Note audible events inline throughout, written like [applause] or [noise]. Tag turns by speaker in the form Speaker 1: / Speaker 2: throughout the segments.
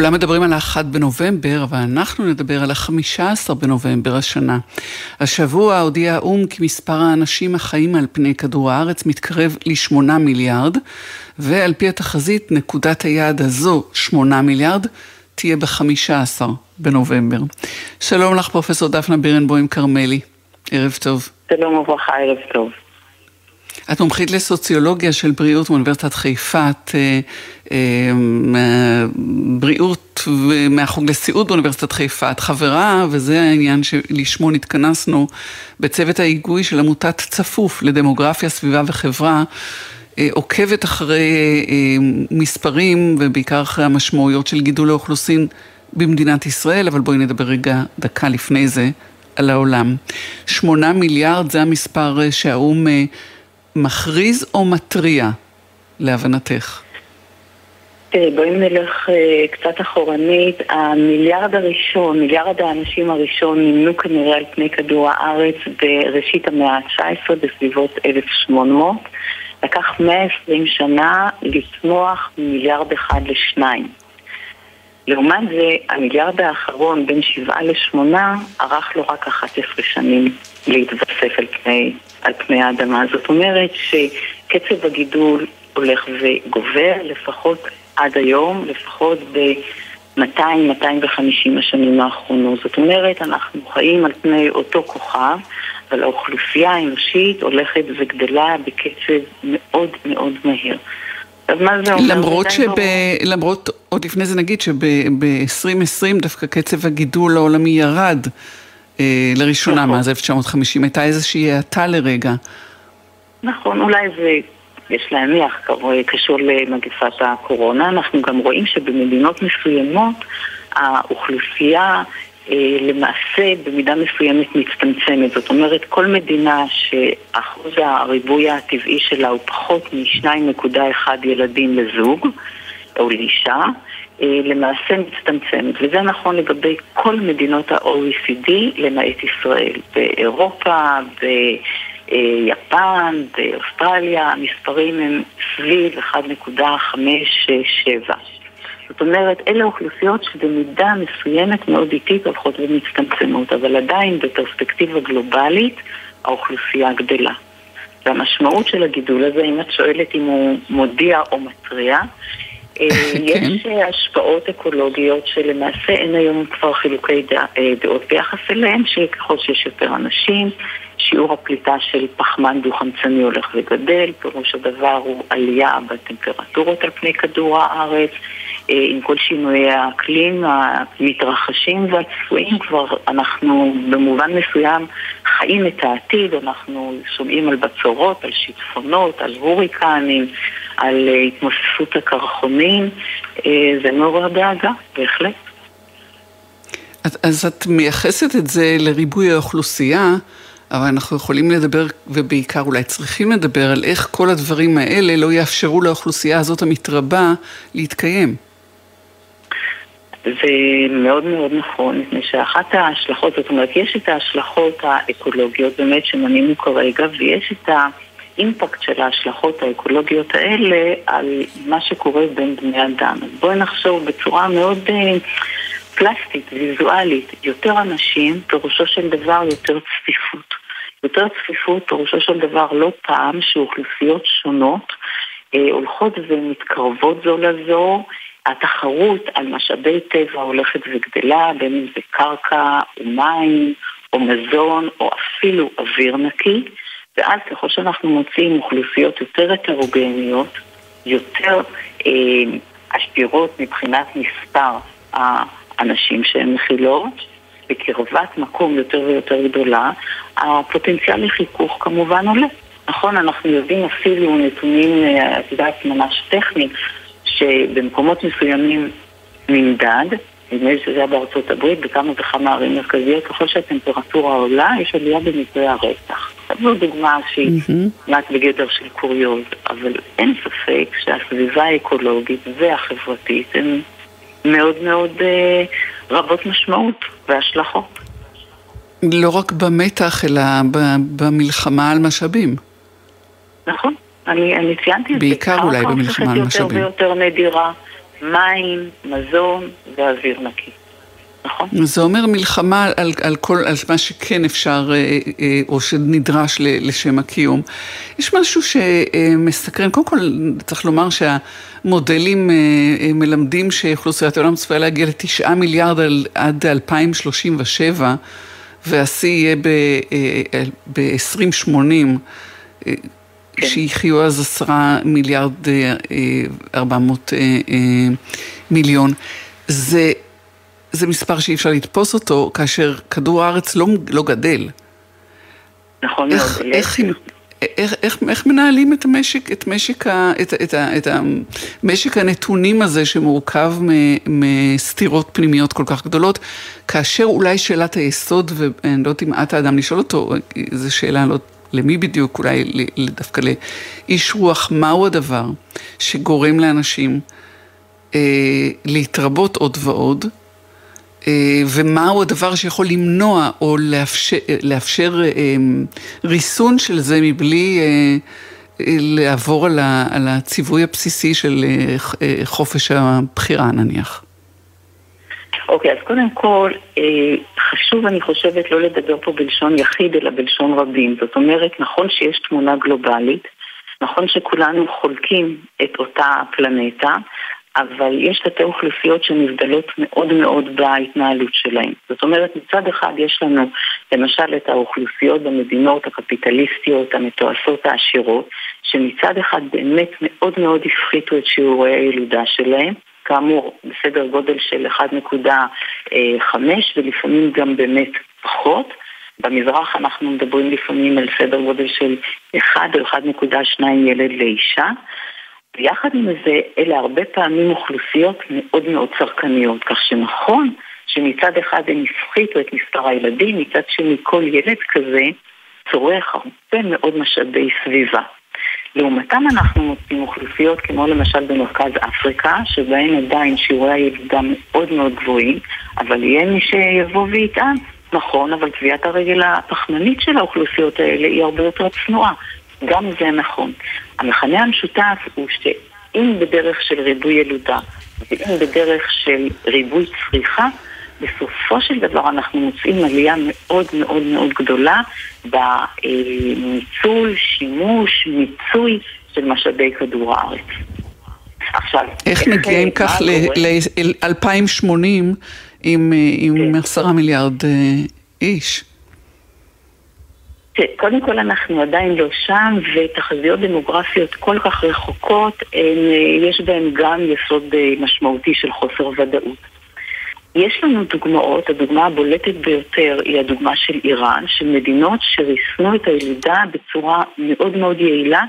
Speaker 1: כולם מדברים על האחד בנובמבר, אבל אנחנו נדבר על החמישה עשר בנובמבר השנה. השבוע הודיע האו"ם כי מספר האנשים החיים על פני כדור הארץ מתקרב לשמונה מיליארד, ועל פי התחזית, נקודת היעד הזו, שמונה מיליארד, תהיה בחמישה עשר בנובמבר. שלום לך, פרופסור דפנה בירנבוים כרמלי. ערב טוב.
Speaker 2: שלום וברכה, ערב טוב.
Speaker 1: את מומחית לסוציולוגיה של בריאות מאוניברסיטת חיפה, את אה, אה, בריאות מהחוג לסיעוד באוניברסיטת חיפה, את חברה, וזה העניין שלשמו נתכנסנו בצוות ההיגוי של עמותת צפוף לדמוגרפיה, סביבה וחברה. אה, עוקבת אחרי מספרים ובעיקר אחרי המשמעויות של גידול האוכלוסין במדינת ישראל, אבל בואי נדבר רגע, דקה לפני זה, על העולם. שמונה מיליארד זה המספר שהאו"ם מכריז או מתריע, להבנתך?
Speaker 2: בואי נלך אה, קצת אחורנית. המיליארד הראשון, מיליארד האנשים הראשון נמנו כנראה על פני כדור הארץ בראשית המאה ה-19, בסביבות 1800. לקח 120 שנה לצמוח ממיליארד אחד לשניים. לעומת זה, המיליארד האחרון, בין שבעה לשמונה, ארך לו רק 11 שנים להתווסף על פני, על פני האדמה. זאת אומרת שקצב הגידול הולך וגובר, לפחות עד היום, לפחות ב-200-250 השנים האחרונות. זאת אומרת, אנחנו חיים על פני אותו כוכב, אבל האוכלוסייה האנושית הולכת וגדלה בקצב מאוד מאוד מהיר.
Speaker 1: למרות שב... למרות, עוד לפני זה נגיד שב-2020 דווקא קצב הגידול העולמי ירד לראשונה נכון. מאז 1950, הייתה איזושהי האטה לרגע.
Speaker 2: נכון, אולי זה, יש להניח, קשור למגפת הקורונה. אנחנו גם רואים שבמדינות מסוימות האוכלוסייה אה, למעשה במידה מסוימת מצטמצמת. זאת אומרת, כל מדינה שאחוז הריבוי הטבעי שלה הוא פחות מ-2.1 ילדים לזוג או לאישה, אה, למעשה מצטמצמת. וזה נכון לגבי כל מדינות ה-OECD למעט ישראל. באירופה, ביפן, באוסטרליה, המספרים הם סביב 1.57. זאת אומרת, אלה אוכלוסיות שבמידה מסוימת מאוד איטית הולכות ומצטמצמות, אבל עדיין בפרספקטיבה גלובלית האוכלוסייה גדלה. והמשמעות של הגידול הזה, אם את שואלת אם הוא מודיע או מתריע, אה. [laughs] יש השפעות אקולוגיות שלמעשה אין היום כבר חילוקי אה, דעות ביחס אליהן, שככל שיש יותר אנשים, שיעור הפליטה של פחמן דו-חמצני הולך וגדל, פירוש הדבר הוא עלייה בטמפרטורות על פני כדור הארץ, אה, עם כל שינויי האקלים המתרחשים והצפויים כבר אנחנו במובן מסוים חיים את העתיד, אנחנו שומעים על בצורות, על שיטפונות, על הוריקנים, על אה, התמוססות הקרחונים, אה, זה מעורר דאגה, בהחלט.
Speaker 1: אז את מייחסת את זה לריבוי האוכלוסייה, אבל אנחנו יכולים לדבר, ובעיקר אולי צריכים לדבר, על איך כל הדברים האלה לא יאפשרו לאוכלוסייה הזאת המתרבה להתקיים.
Speaker 2: זה מאוד מאוד נכון, מפני שאחת ההשלכות, זאת אומרת, יש את ההשלכות האקולוגיות באמת שמנינו כרגע, ויש את האימפקט של ההשלכות האקולוגיות האלה על מה שקורה בין בני אדם. אז בואי נחשוב בצורה מאוד uh, פלסטית, ויזואלית, יותר אנשים, פירושו של דבר יותר צפיפות. יותר צפיפות, פירושו של דבר לא פעם שאוכלוסיות שונות uh, הולכות ומתקרבות זו לזו, התחרות על משאבי טבע הולכת וגדלה, בין אם זה קרקע או מים או מזון או אפילו אוויר נקי, ואז ככל שאנחנו מוצאים אוכלוסיות יותר הטרוגניות, יותר אה, עשירות מבחינת מספר האנשים שהן מכילות, בקרבת מקום יותר ויותר גדולה, הפוטנציאל לחיכוך כמובן עולה. נכון, אנחנו יודעים אפילו נתונים, אה, את יודעת, ממש טכניים, שבמקומות מסוימים נמדד, נדמה לי שזה היה בארצות הברית, בכמה וכמה ערים מרכזיות, ככל שהטמפרטורה עולה, יש עלייה במקרה הרצח. זו דוגמה שהיא mm-hmm. בגדר של קוריוז, אבל אין ספק שהסביבה האקולוגית והחברתית הן מאוד מאוד אה, רבות משמעות והשלכות.
Speaker 1: לא רק במתח, אלא במלחמה על משאבים.
Speaker 2: נכון. אני, אני ציינתי את זה.
Speaker 1: בעיקר אולי במלחמה על משאבים.
Speaker 2: יותר ויותר נדירה. מים, מזון ואוויר נקי. נכון.
Speaker 1: זה אומר מלחמה על, על כל, על מה שכן אפשר אה, אה, או שנדרש לשם הקיום. יש משהו שמסקרן, קודם כל צריך לומר שהמודלים אה, מלמדים שאוכלוסיית העולם צפויה להגיע לתשעה מיליארד עד 2037 והשיא יהיה ב-2080. כן. שיחיו אז עשרה מיליארד ארבע מאות מיליון. זה זה מספר שאי אפשר לתפוס אותו, כאשר כדור הארץ לא, לא גדל.
Speaker 2: נכון
Speaker 1: איך, מאוד. איך, איך, איך, איך, איך מנהלים את המשק, את משק, ה, את, את, את, את המשק הנתונים הזה שמורכב מסתירות פנימיות כל כך גדולות, כאשר אולי שאלת היסוד, ואני לא יודעת אם את האדם לשאול אותו, זו שאלה לא למי בדיוק, אולי דווקא לאיש רוח, מהו הדבר שגורם לאנשים אה, להתרבות עוד ועוד, ומהו הדבר שיכול למנוע או לאפשר, לאפשר אה, ריסון של זה מבלי אה, לעבור על הציווי הבסיסי של חופש הבחירה נניח.
Speaker 2: אוקיי, okay, אז קודם כל, חשוב, אני חושבת, לא לדבר פה בלשון יחיד, אלא בלשון רבים. זאת אומרת, נכון שיש תמונה גלובלית, נכון שכולנו חולקים את אותה פלנטה, אבל יש תתי אוכלוסיות שנבדלות מאוד מאוד בהתנהלות שלהן. זאת אומרת, מצד אחד יש לנו למשל את האוכלוסיות במדינות הקפיטליסטיות, המתועשות העשירות, שמצד אחד באמת מאוד מאוד הפחיתו את שיעורי הילודה שלהן. כאמור, בסדר גודל של 1.5 ולפעמים גם באמת פחות. במזרח אנחנו מדברים לפעמים על סדר גודל של 1 או 1.2 ילד לאישה. ויחד עם זה, אלה הרבה פעמים אוכלוסיות מאוד מאוד צרכניות, כך שנכון שמצד אחד הם הפחיתו את מספר הילדים, מצד שני כל ילד כזה צורך הרבה מאוד משאבי סביבה. לעומתם אנחנו מוצאים אוכלוסיות כמו למשל במרכז אפריקה, שבהן עדיין שיעורי הילודה מאוד מאוד גבוהים, אבל יהיה מי שיבוא ויטען, נכון, אבל טביעת הרגל הפחמנית של האוכלוסיות האלה היא הרבה יותר צנועה. גם זה נכון. המכנה המשותף הוא שאם בדרך של ריבוי ילודה ואם בדרך של ריבוי צריכה, בסופו של דבר אנחנו מוצאים עלייה מאוד מאוד מאוד גדולה בניצול, שימוש, מיצוי של משאבי כדור הארץ.
Speaker 1: עכשיו, איך מגיעים כך ל-2080 עם כן. עשרה מיליארד אה, איש?
Speaker 2: קודם כל אנחנו עדיין לא שם, ותחזיות דמוגרפיות כל כך רחוקות, יש בהן גם יסוד אה, משמעותי של חוסר ודאות. יש לנו דוגמאות, הדוגמה הבולטת ביותר היא הדוגמה של איראן, של מדינות שריסנו את הילודה בצורה מאוד מאוד יעילה,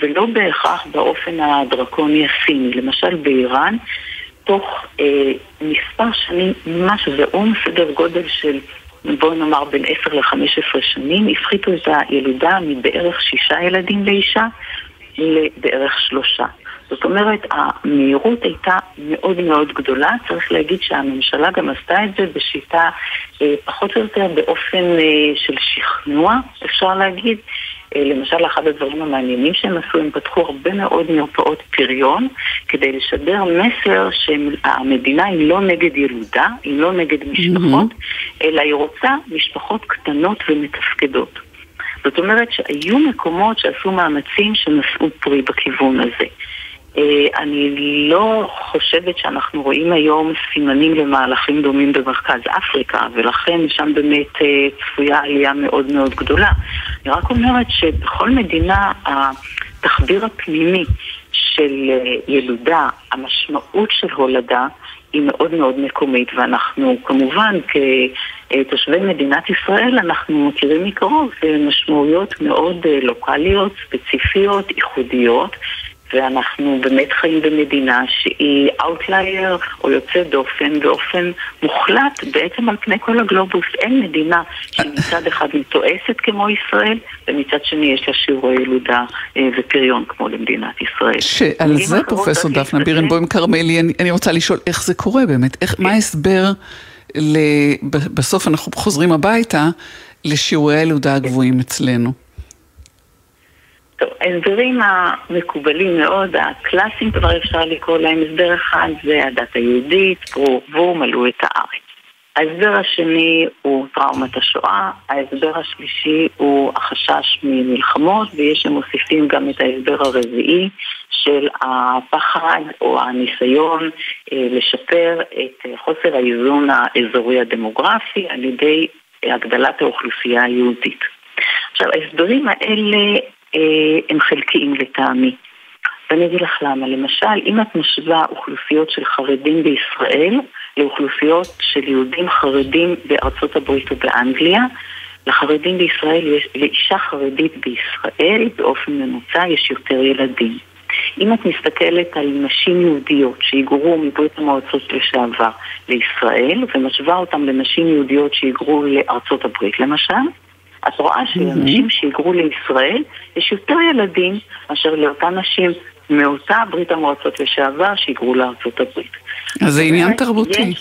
Speaker 2: ולא בהכרח באופן הדרקוני הסיני. למשל באיראן, תוך אה, מספר שנים ממש זעום, סדר גודל של בואו נאמר בין 10 ל-15 שנים, הפחיתו את הילודה מבערך שישה ילדים לאישה לבערך שלושה. זאת אומרת, המהירות הייתה מאוד מאוד גדולה. צריך להגיד שהממשלה גם עשתה את זה בשיטה אה, פחות או יותר באופן אה, של שכנוע, אפשר להגיד. אה, למשל, אחד הדברים המעניינים שהם עשו, הם פתחו הרבה מאוד מרפאות פריון כדי לשדר מסר שהמדינה היא לא נגד ילודה, היא לא נגד משפחות, mm-hmm. אלא היא רוצה משפחות קטנות ומתפקדות. זאת אומרת שהיו מקומות שעשו מאמצים שנשאו פרי בכיוון הזה. אה, אני לא חושבת שאנחנו רואים היום סימנים למהלכים דומים במרכז אפריקה, ולכן שם באמת אה, צפויה עלייה מאוד מאוד גדולה. אני רק אומרת שבכל מדינה התחביר הפנימי של אה, ילודה, המשמעות של הולדה, היא מאוד מאוד מקומית, ואנחנו כמובן כתושבי מדינת ישראל, אנחנו מכירים מקרוב משמעויות מאוד לוקאליות, ספציפיות, ייחודיות. ואנחנו באמת חיים במדינה שהיא outlier או יוצא דופן באופן מוחלט בעצם על פני כל הגלובוס. אין מדינה שמצד אחד מתועשת כמו ישראל, ומצד שני יש לה שיעורי ילודה אה, ופריון כמו למדינת ישראל.
Speaker 1: שעל זה פרופסור דפנה בירנבוים כרמלי, אני, אני רוצה לשאול איך זה קורה באמת, איך, מה ההסבר, בסוף אנחנו חוזרים הביתה, לשיעורי הילודה הגבוהים אצלנו.
Speaker 2: טוב, ההסברים המקובלים מאוד, הקלאסיים כבר אפשר לקרוא להם הסבר אחד, זה הדת היהודית, פרו מלאו את הארץ. ההסבר השני הוא טראומת השואה, ההסבר השלישי הוא החשש ממלחמות, ויש שמוסיפים גם את ההסבר הרביעי של הפחד או הניסיון אה, לשפר את חוסר האיזון האזורי הדמוגרפי על ידי הגדלת האוכלוסייה היהודית. עכשיו, ההסברים האלה הם חלקיים לטעמי. ואני אגיד לך למה. למשל, אם את משווה אוכלוסיות של חרדים בישראל לאוכלוסיות של יהודים חרדים בארצות הברית ובאנגליה, לחרדים בישראל, יש, לאישה חרדית בישראל באופן ממוצע יש יותר ילדים. אם את מסתכלת על נשים יהודיות שהיגרו מברית המועצות לשעבר לישראל ומשווה אותן לנשים יהודיות שהיגרו לארצות הברית למשל, את רואה שלנשים שהיגרו לישראל יש יותר ילדים מאשר לאותן נשים מאותה ברית המועצות לשעבר שהיגרו לארצות הברית.
Speaker 1: אז זה עניין תרבותי.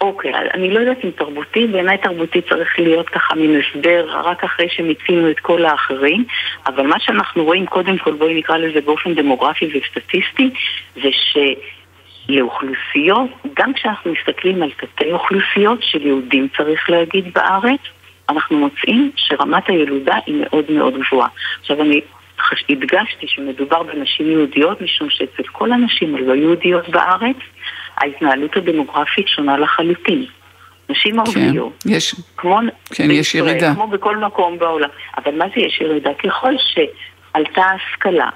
Speaker 2: אוקיי, אני לא יודעת אם תרבותי, בעיניי תרבותי צריך להיות ככה מין הסבר רק אחרי שמיצינו את כל האחרים, אבל מה שאנחנו רואים, קודם כל בואי נקרא לזה באופן דמוגרפי וסטטיסטי, זה שלאוכלוסיות, גם כשאנחנו מסתכלים על תתי אוכלוסיות של יהודים צריך להגיד בארץ, אנחנו מוצאים שרמת הילודה היא מאוד מאוד גבוהה. עכשיו אני הדגשתי שמדובר בנשים יהודיות, משום שאצל כל הנשים הלא יהודיות בארץ, ההתנהלות הדמוגרפית שונה לחלוטין. נשים כן, ערביות,
Speaker 1: כן, יש, כמו כן, יש ירידה.
Speaker 2: כמו בכל מקום בעולם. אבל מה זה יש ירידה? ככל שעלתה ההשכלה,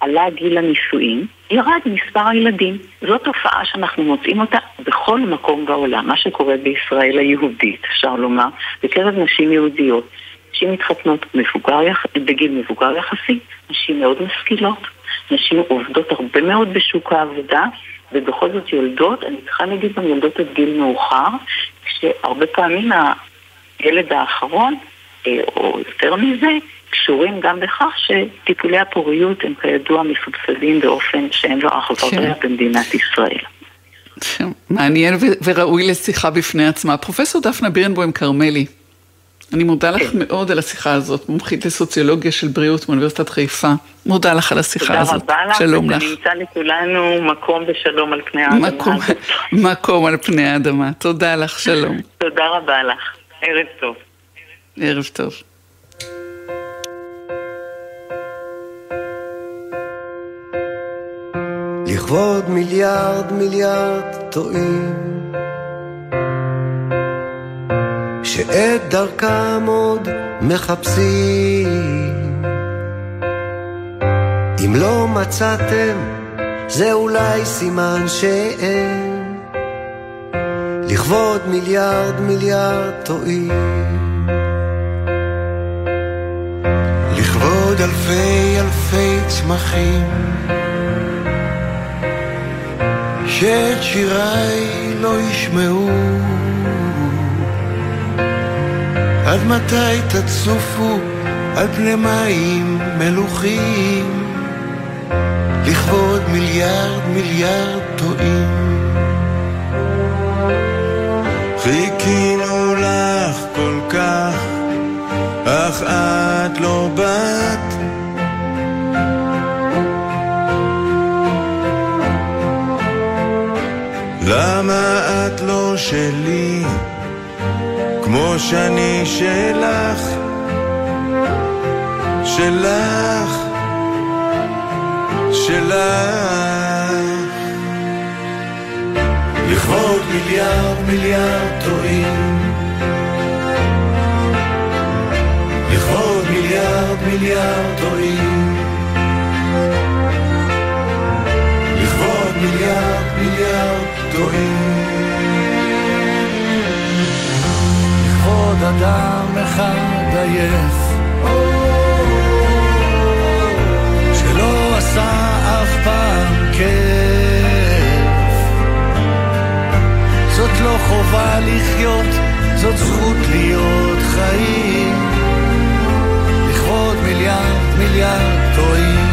Speaker 2: עלה גיל הנישואים, ירד מספר הילדים. זו תופעה שאנחנו מוצאים אותה בכל מקום בעולם. מה שקורה בישראל היהודית, אפשר לומר, בקרב נשים יהודיות. נשים מתחתנות מבוגר, בגיל מבוגר יחסי, נשים מאוד משכילות, נשים עובדות הרבה מאוד בשוק העבודה, ובכל זאת יולדות, אני צריכה להגיד גם יולדות עד גיל מאוחר, כשהרבה פעמים הילד האחרון, אה, או יותר מזה, קשורים גם בכך שטיפולי הפוריות הם כידוע מסובסדים באופן שאין לו אח ורע כן. במדינת ישראל.
Speaker 1: מעניין וראוי לשיחה בפני עצמה. פרופסור דפנה בירנבוים כרמלי, אני מודה לך כן. מאוד על השיחה הזאת, מומחית לסוציולוגיה של בריאות מאוניברסיטת חיפה. מודה לך על השיחה הזאת.
Speaker 2: תודה רבה לך, שלום לך. ונמצא לכולנו מקום בשלום על פני האדמה. מקום,
Speaker 1: מקום על פני האדמה. תודה לך, שלום.
Speaker 2: תודה רבה לך. ערב טוב.
Speaker 1: ערב טוב.
Speaker 3: לכבוד מיליארד מיליארד טועים שאת דרכם עוד מחפשים. אם לא מצאתם, זה אולי סימן שאין. לכבוד מיליארד מיליארד טועים. לכבוד אלפי אלפי צמחים, שאת שיריי לא ישמעו. עד מתי תצופו על פני מים מלוכים? לכבוד מיליארד מיליארד טועים. חיכינו לך כל כך אך את לא באת למה את לא שלי? כמו שאני שלך, שלך, שלך. לכבוד מיליארד מיליארד טועים, לכבוד מיליארד מיליארד טועים, מיליארד מיליארד טועים. אדם אחד עייף. שלא עשה אף פעם כיף. זאת לא חובה לחיות, זאת זכות להיות חיים. לכבוד מיליארד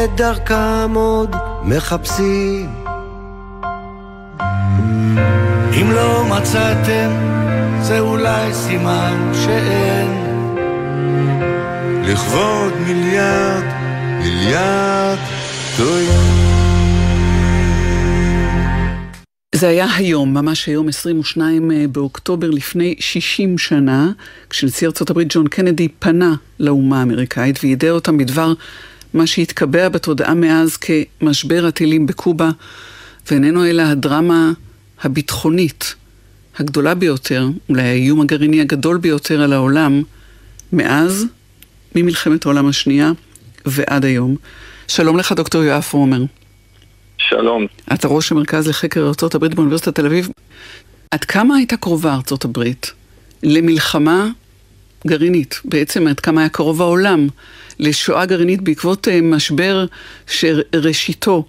Speaker 3: שאת דרכם עוד מחפשים. אם לא מצאתם, זה אולי סימן שאין. לכבוד מיליארד, מיליארד טועים.
Speaker 1: זה היה היום, ממש היום, 22 אה, באוקטובר לפני 60 שנה, כשנשיא הברית ג'ון קנדי פנה לאומה האמריקאית ויידע אותם בדבר מה שהתקבע בתודעה מאז כמשבר הטילים בקובה, ואיננו אלא הדרמה הביטחונית הגדולה ביותר, אולי האיום הגרעיני הגדול ביותר על העולם, מאז, ממלחמת העולם השנייה ועד היום. שלום לך, דוקטור יואב פרומר.
Speaker 4: שלום.
Speaker 1: אתה ראש המרכז לחקר ארצות הברית באוניברסיטת תל אביב. עד כמה הייתה קרובה ארצות הברית למלחמה גרעינית? בעצם עד כמה היה קרוב העולם לשואה גרעינית בעקבות uh, משבר שראשיתו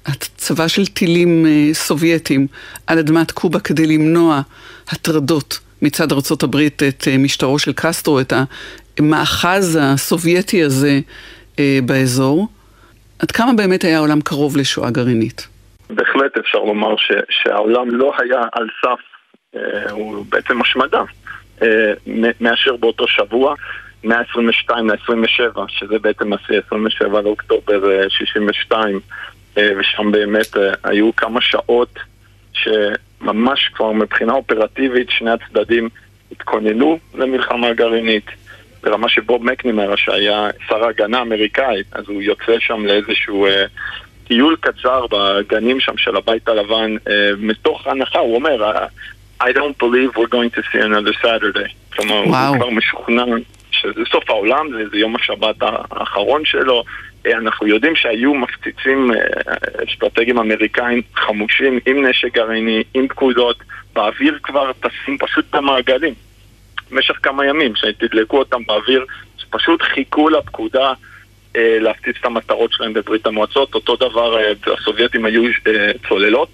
Speaker 1: בהצבה של טילים uh, סובייטים על אדמת קובה כדי למנוע הטרדות מצד הברית את uh, משטרו של קסטרו, את המאחז הסובייטי הזה באזור. עד כמה באמת היה העולם קרוב לשואה גרעינית?
Speaker 4: בהחלט אפשר לומר ש, שהעולם לא היה על סף, אה, הוא בעצם השמדה, אה, מאשר באותו שבוע, מה-22 ל-27, שזה בעצם השיא 27 לאוקטובר 62, אה, אה, ושם באמת אה, היו כמה שעות שממש כבר מבחינה אופרטיבית שני הצדדים התכוננו למלחמה גרעינית. ברמה שבוב מקנימר, שהיה שר ההגנה האמריקאי, אז הוא יוצא שם לאיזשהו אה, טיול קצר בגנים שם של הבית הלבן, אה, מתוך הנחה, הוא אומר, I don't believe we're going to see another Saturday. כלומר, wow. הוא כבר משוכנע שזה סוף העולם, זה, זה יום השבת האחרון שלו. אה, אנחנו יודעים שהיו מפציצים אה, אסטרטגיים אמריקאים חמושים עם נשק גרעיני, עם פקודות, באוויר כבר טסים פשוט במעגלים. במשך כמה ימים, שתדלקו אותם באוויר, שפשוט חיכו לפקודה אה, להפציץ את המטרות שלהם בברית המועצות. אותו דבר, אה, הסובייטים היו אה, צוללות,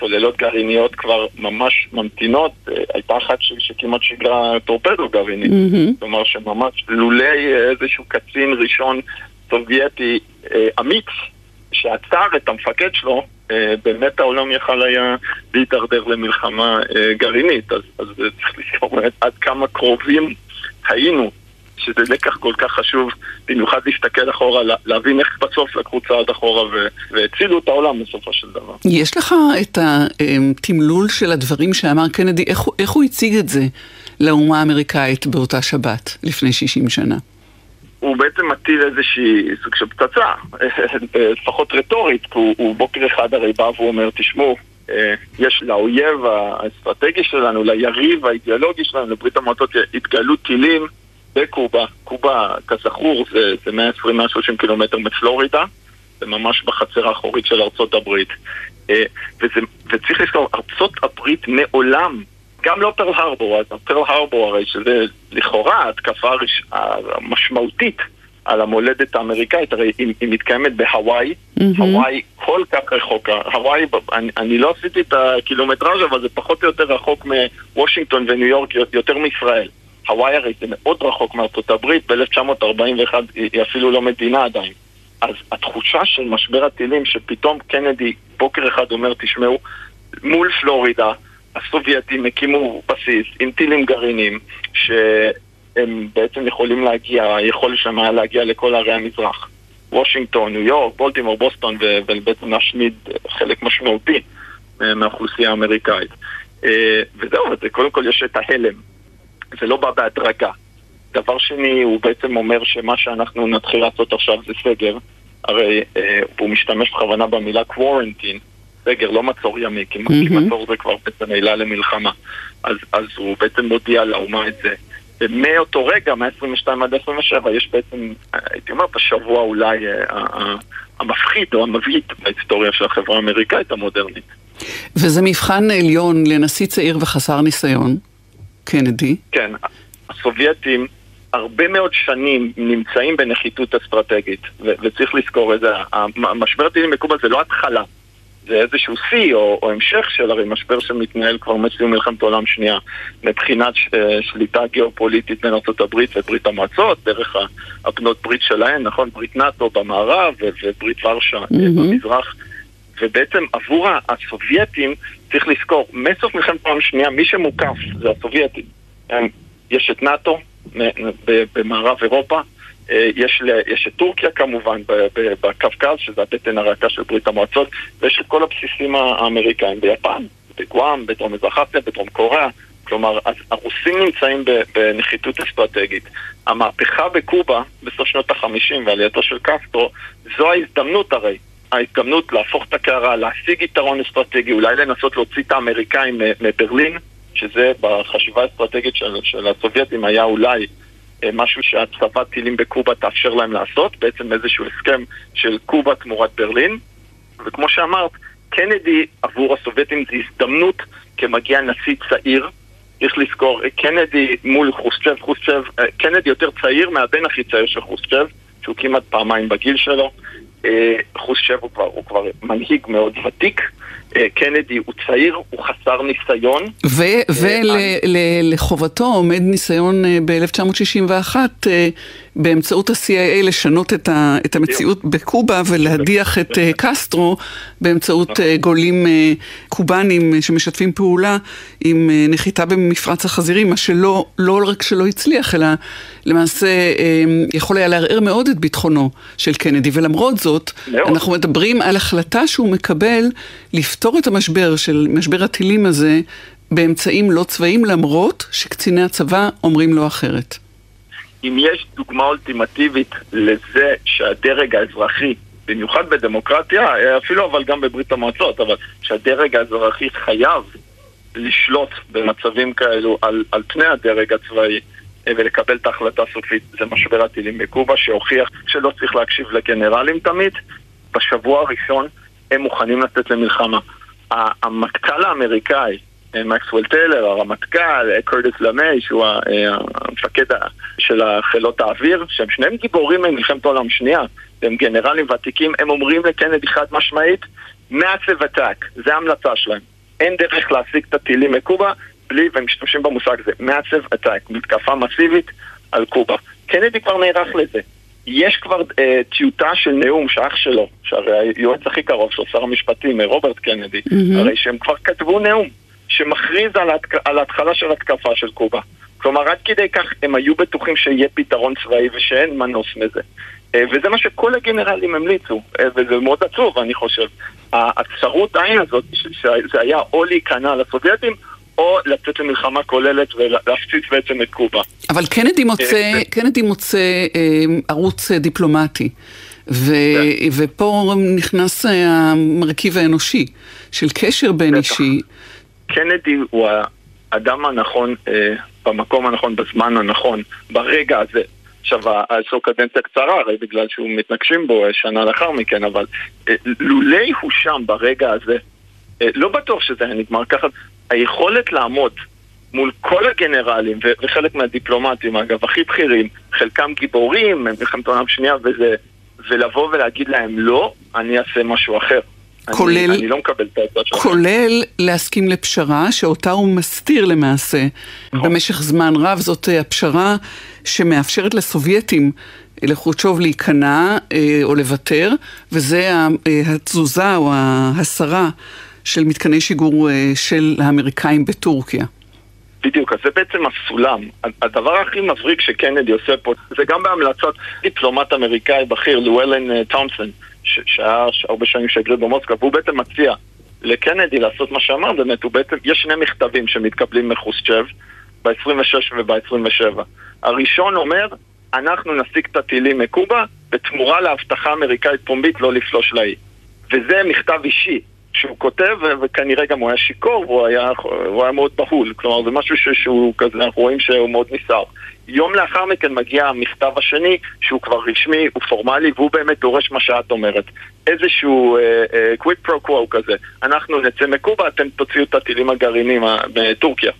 Speaker 4: צוללות גרעיניות כבר ממש ממתינות. אה, הייתה אחת ש, שכמעט שיגרה טורפדו גרעיני. Mm-hmm. כלומר שממש לולי איזשהו קצין ראשון סובייטי אה, אמיץ, שעצר את המפקד שלו, אה, באמת העולם יכל היה להידרדר למלחמה אה, גרעינית, אז, אז צריך לזכור עד כמה קרובים היינו, שזה לקח כל כך חשוב, במיוחד להסתכל אחורה, להבין איך בסוף לקחו צעד אחורה והצילו את העולם בסופו של דבר.
Speaker 1: יש לך את התמלול של הדברים שאמר קנדי, איך, איך הוא הציג את זה לאומה האמריקאית באותה שבת, לפני 60 שנה?
Speaker 4: הוא בעצם מטיל איזושהי סוג של פצצה, [laughs] לפחות רטורית, כי הוא, הוא בוקר אחד הרי בא והוא אומר, תשמעו, אה, יש לאויב האסטרטגי שלנו, ליריב האידיאולוגי שלנו, לברית המועצות, התגלו טילים בקובה. קובה, כזכור, זה, זה 120-130 קילומטר מפלורידה, זה ממש בחצר האחורית של ארצות הברית. אה, וזה, וצריך לזכור, ארצות הברית מעולם גם לא פרל הרבור, אז פרל הרבור הרי שזה לכאורה התקפה משמעותית על המולדת האמריקאית, הרי היא, היא מתקיימת בהוואי, mm-hmm. הוואי כל כך רחוקה, הוואי, אני, אני לא עשיתי את הקילומטראז' אבל זה פחות או יותר רחוק מוושינגטון וניו יורק, יותר מישראל. הוואי הרי זה מאוד רחוק מארצות הברית, ב-1941 היא אפילו לא מדינה עדיין. אז התחושה של משבר הטילים, שפתאום קנדי בוקר אחד אומר, תשמעו, מול פלורידה, הסובייטים הקימו בסיס עם טילים גרעינים שהם בעצם יכולים להגיע, היכולת שלהם היה להגיע לכל ערי המזרח. וושינגטון, ניו יורק, בולטימור, בוסטון ובעצם להשמיד חלק משמעותי מהאוכלוסייה האמריקאית. אה, וזהו, אז קודם כל יש את ההלם. זה לא בא בהדרגה. דבר שני, הוא בעצם אומר שמה שאנחנו נתחיל לעשות עכשיו זה סגר. הרי אה, הוא משתמש בכוונה במילה קוורנטין, סגר, לא מצור ימי, כי mm-hmm. מצור זה כבר בעצם עילה למלחמה. אז, אז הוא בעצם מודיע לאומה את זה. ומאותו רגע, מ-22 עד 27, יש בעצם, הייתי אומר, בשבוע אולי אה, המפחיד או המבהיט בהיסטוריה של החברה האמריקאית המודרנית.
Speaker 1: וזה מבחן עליון לנשיא צעיר וחסר ניסיון, קנדי.
Speaker 4: כן, הסובייטים הרבה מאוד שנים נמצאים בנחיתות אסטרטגית, ו- וצריך לזכור את זה, המשבר הטילים בקובה זה לא התחלה. זה איזשהו שיא או, או המשך של הרי משבר שמתנהל כבר מסיום מלחמת העולם שנייה מבחינת ש, שליטה גיאופוליטית בין ארה"ב וברית המועצות, דרך הבנות ברית שלהן, נכון? ברית נאט"ו במערב וברית ורשה mm-hmm. במזרח. ובעצם עבור הסובייטים, צריך לזכור, מסוף מלחמת העולם השנייה, מי שמוקף זה הסובייטים. יש את נאט"ו במערב אירופה, אה, יש, יש את טורקיה כמובן בקווקז, שזה הבטן הרכה של ברית המועצות, ויש את כל הבסיסים האמריקאים ביפן, בגואם, בדרום מזרח אסיה, בדרום קוריאה. כלומר, הרוסים נמצאים בנחיתות אסטרטגית. המהפכה בקובה בסוף שנות החמישים ועלייתו של קסטרו, זו ההזדמנות הרי. ההזדמנות להפוך את הקערה, להשיג יתרון אסטרטגי, אולי לנסות להוציא את האמריקאים מברלין, שזה בחשיבה האסטרטגית של, של הסובייטים היה אולי אה, משהו שהצבת טילים בקובה תאפשר להם לעשות, בעצם איזשהו הסכם של קובה תמורת ברלין. וכמו שאמרת, קנדי עבור הסובייטים זה הזדמנות כמגיע נשיא צעיר. צריך לזכור, קנדי מול חוסצ'ב, חוסצ'ב, אה, קנדי יותר צעיר מהבן הכי צעיר של חוסצ'ב, שהוא כמעט פעמיים בגיל שלו. אה, חוסצ'ב הוא כבר, הוא כבר מנהיג מאוד ותיק. קנדי הוא צעיר, הוא חסר ניסיון.
Speaker 1: ולחובתו עומד ניסיון ב-1961 באמצעות ה-CIA לשנות את, ה, את המציאות בקובה ולהדיח את uh, קסטרו באמצעות uh, גולים uh, קובנים שמשתפים פעולה עם נחיתה במפרץ החזירים, מה שלא לא רק שלא הצליח, אלא למעשה יכול היה לערער מאוד את ביטחונו של קנדי. ולמרות זאת, מאוד. אנחנו מדברים על החלטה שהוא מקבל לפתור את המשבר של משבר הטילים הזה באמצעים לא צבאיים, למרות שקציני הצבא אומרים לו אחרת.
Speaker 4: אם יש דוגמה אולטימטיבית לזה שהדרג האזרחי, במיוחד בדמוקרטיה, אפילו אבל גם בברית המועצות, אבל שהדרג האזרחי חייב לשלוט במצבים כאלו על, על פני הדרג הצבאי אה, ולקבל את ההחלטה הסופית, זה משבר הטילים בקובה, שהוכיח שלא צריך להקשיב לגנרלים תמיד. בשבוע הראשון הם מוכנים לצאת למלחמה. המטכ"ל האמריקאי, מקסוול טיילר, הרמטכ"ל, קורטיס למי, שהוא אה, המפקד של חילות האוויר, שהם שניהם גיבורים ממלחמת העולם השנייה, והם גנרלים ותיקים, הם אומרים לקנדי חד משמעית, massive attack, זה ההמלצה שלהם. אין דרך להשיג את הטילים מקובה בלי, והם משתמשים במושג הזה, massive attack, מתקפה מסיבית על קובה. קנדי כבר נערך לזה. יש כבר אה, טיוטה של נאום שאח שלו, שהרי היועץ הכי קרוב שלו, שר המשפטים, רוברט קנדי, mm-hmm. הרי שהם כבר כתבו נאום. שמכריז על, התק... על ההתחלה של התקפה של קובה. כלומר, עד כדי כך הם היו בטוחים שיהיה פתרון צבאי ושאין מנוס מזה. אה, וזה מה שכל הגנרלים המליצו, אה, וזה מאוד עצוב, אני חושב. הצרות עין הזאת, שזה היה או להיכנע לסובייטים, או לצאת למלחמה כוללת ולהפציץ בעצם את קובה.
Speaker 1: אבל קנדי מוצא, אה, קנדי מוצא ערוץ דיפלומטי. ו- כן. ופה נכנס המרכיב האנושי של קשר בין אישי.
Speaker 4: קנדי הוא האדם הנכון אה, במקום הנכון, בזמן הנכון, ברגע הזה. עכשיו, זו קדנציה קצרה, הרי בגלל שהוא מתנגשים בו אה, שנה לאחר מכן, אבל אה, לולי הוא שם ברגע הזה, אה, לא בטוח שזה היה נגמר ככה. היכולת לעמוד מול כל הגנרלים, וחלק מהדיפלומטים, אגב, הכי בכירים, חלקם גיבורים, מלחמת העולם השנייה וזה, ולבוא ולהגיד להם לא, אני אעשה משהו אחר.
Speaker 1: כולל, אני,
Speaker 4: אני לא מקבל את שלך.
Speaker 1: כולל להסכים לפשרה שאותה הוא מסתיר למעשה נכון. במשך זמן רב. זאת אה, הפשרה שמאפשרת לסובייטים, אה, לחוצ'וב להיכנע אה, או לוותר, וזה התזוזה או ההסרה של מתקני שיגור של האמריקאים בטורקיה.
Speaker 4: בדיוק, אז זה בעצם הסולם. הדבר הכי מבריק שקנדי עושה פה, זה גם בהמלצות דיפלומט אמריקאי בכיר, לואלן תומפסון. שהיה הרבה שנים שגריר במוסקבה, והוא בעצם מציע לקנדי לעשות מה שאמר באמת, הוא בעצם, יש שני מכתבים שמתקבלים מחוסצ'ב, ב-26 וב-27. הראשון אומר, אנחנו נשיג את הטילים מקובה בתמורה להבטחה אמריקאית פומבית לא לפלוש לאי. וזה מכתב אישי שהוא כותב, וכנראה גם הוא היה שיכור והוא היה, הוא היה מאוד בהול. כלומר, זה משהו שהוא כזה, אנחנו רואים שהוא מאוד נסער. יום לאחר מכן מגיע המכתב השני, שהוא כבר רשמי, הוא פורמלי, והוא באמת דורש מה שאת אומרת. איזשהו קוויק פרו קוו כזה. אנחנו נצא מקובה, אתם תוציאו את הטילים הגרעינים בטורקיה.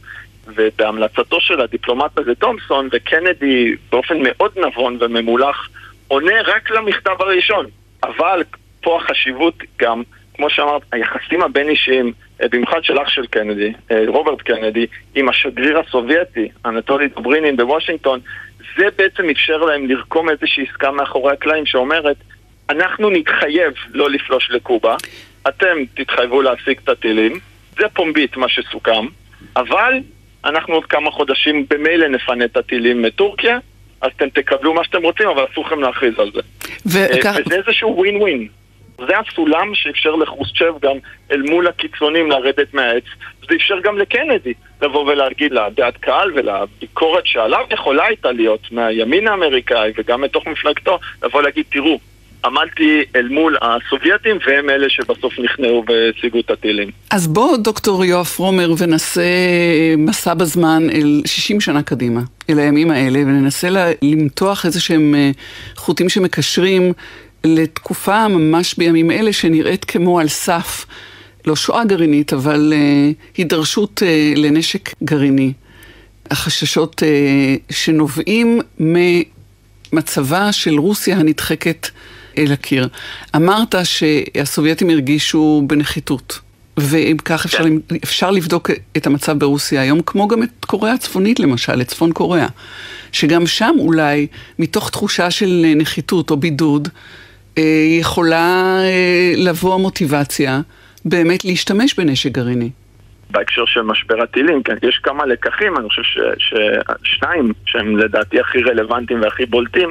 Speaker 4: ובהמלצתו של הדיפלומט הזה תומסון, וקנדי באופן מאוד נבון וממולח, עונה רק למכתב הראשון. אבל פה החשיבות גם כמו שאמרת, היחסים הבין-אישיים, אה, במיוחד של אח של קנדי, אה, רוברט קנדי, עם השגריר הסובייטי, אנטולי דוברינין בוושינגטון, זה בעצם אפשר להם לרקום איזושהי עסקה מאחורי הקלעים שאומרת, אנחנו נתחייב לא לפלוש לקובה, אתם תתחייבו להשיג את הטילים, זה פומבית מה שסוכם, אבל אנחנו עוד כמה חודשים במילא נפנה את הטילים מטורקיה, אז אתם תקבלו מה שאתם רוצים, אבל אסור לכם להכריז על זה. וכך... וזה איזשהו ווין ווין. זה הסולם שאפשר לחרושצ'ב גם אל מול הקיצונים לרדת מהעץ. זה אפשר גם לקנדי לבוא ולהגיד לדעת קהל ולביקורת שעליו יכולה הייתה להיות מהימין האמריקאי וגם מתוך מפלגתו, לבוא להגיד, תראו, עמדתי אל מול הסובייטים והם אלה שבסוף נכנעו והשיגו את הטילים.
Speaker 1: אז בוא דוקטור יואב פרומר ונעשה מסע בזמן אל 60 שנה קדימה, אל הימים האלה, וננסה למתוח איזה שהם אה, חוטים שמקשרים לתקופה ממש בימים אלה שנראית כמו על סף, לא שואה גרעינית, אבל uh, הידרשות uh, לנשק גרעיני. החששות uh, שנובעים ממצבה של רוסיה הנדחקת אל הקיר. אמרת שהסובייטים הרגישו בנחיתות. ואם כך אפשר, כן. אפשר לבדוק את המצב ברוסיה היום, כמו גם את קוריאה הצפונית למשל, את צפון קוריאה. שגם שם אולי, מתוך תחושה של נחיתות או בידוד, יכולה אה, לבוא המוטיבציה באמת להשתמש בנשק גרעיני.
Speaker 4: בהקשר של משבר הטילים, כן, יש כמה לקחים, אני חושב ששניים שהם לדעתי הכי רלוונטיים והכי בולטים.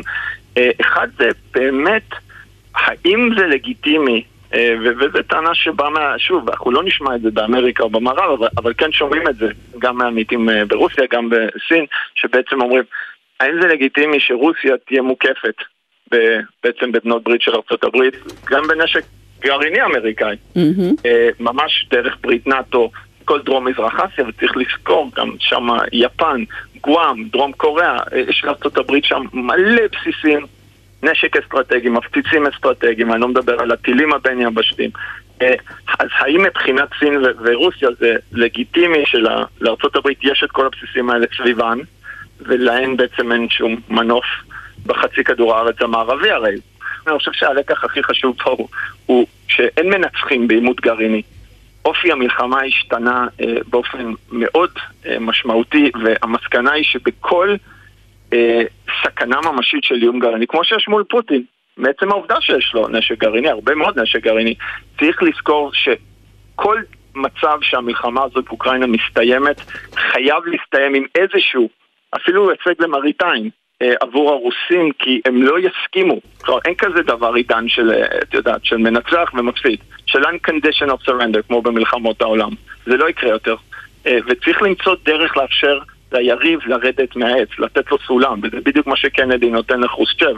Speaker 4: אה, אחד זה באמת, האם זה לגיטימי וזו טענה שבאה מה... שוב, אנחנו לא נשמע את זה באמריקה או במערב, אבל, אבל כן שומעים את זה גם מהעמיתים ברוסיה, גם בסין, שבעצם אומרים, האם זה לגיטימי שרוסיה תהיה מוקפת בעצם בבנות ברית של הברית, גם בנשק גרעיני אמריקאי. Mm-hmm. ממש דרך ברית נאט"ו, כל דרום מזרח אסיה, וצריך לזכור גם שם יפן, גואם, דרום קוריאה, אה, יש לארצות הברית שם מלא בסיסים, נשק אסטרטגי, מפציצים אסטרטגיים, אני לא מדבר על הטילים הבין-יבשתיים. אה, אז האם מבחינת סין ורוסיה זה לגיטימי שלארצות הברית יש את כל הבסיסים האלה סביבן, ולהן בעצם אין שום מנוף בחצי כדור הארץ המערבי הרי. אני חושב שהלקח הכי חשוב פה הוא, הוא שאין מנצחים בעימות גרעיני. אופי המלחמה השתנה אה, באופן מאוד אה, משמעותי, והמסקנה היא שבכל אה, סכנה ממשית של איום גרעיני, כמו שיש מול פוטין, מעצם העובדה שיש לו נשק גרעיני, הרבה מאוד נשק גרעיני, צריך לזכור שכל מצב שהמלחמה הזאת באוקראינה מסתיימת, חייב להסתיים עם איזשהו, אפילו הישג למראית אה, עבור הרוסים כי הם לא יסכימו. כלומר, אין כזה דבר עידן של, אה, את יודעת, של מנצח ומפסיד. של uncondition of surrender, כמו במלחמות העולם. זה לא יקרה יותר. אה, וצריך למצוא דרך לאפשר ליריב לרדת מהעץ, לתת לו סולם, וזה בדיוק מה שקנדי נותן לחרוסצ'ב.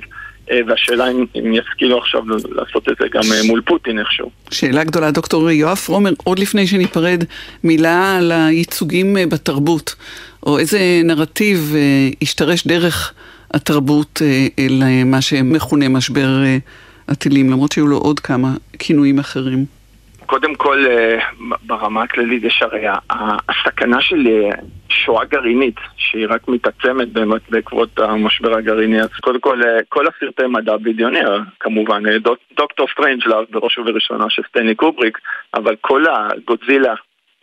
Speaker 4: והשאלה אם, אם ישכילו עכשיו לעשות את זה גם מול פוטין איכשהו.
Speaker 1: שאלה גדולה, דוקטור יואב פרומר, עוד לפני שניפרד, מילה על הייצוגים בתרבות, או איזה נרטיב השתרש דרך התרבות אה, אל אה, שמכונה משבר אה, הטילים, למרות שהיו לו עוד כמה כינויים אחרים.
Speaker 4: קודם כל, ברמה הכללית יש הרי הסכנה של שואה גרעינית, שהיא רק מתעצמת באמת בעקבות המשבר הגרעיני. אז קודם כל, כל הסרטי מדע בדיוני, כמובן, דוקטור סטרנג'לאב בראש ובראשונה של סטנלי קובריק, אבל כל הגודזילה,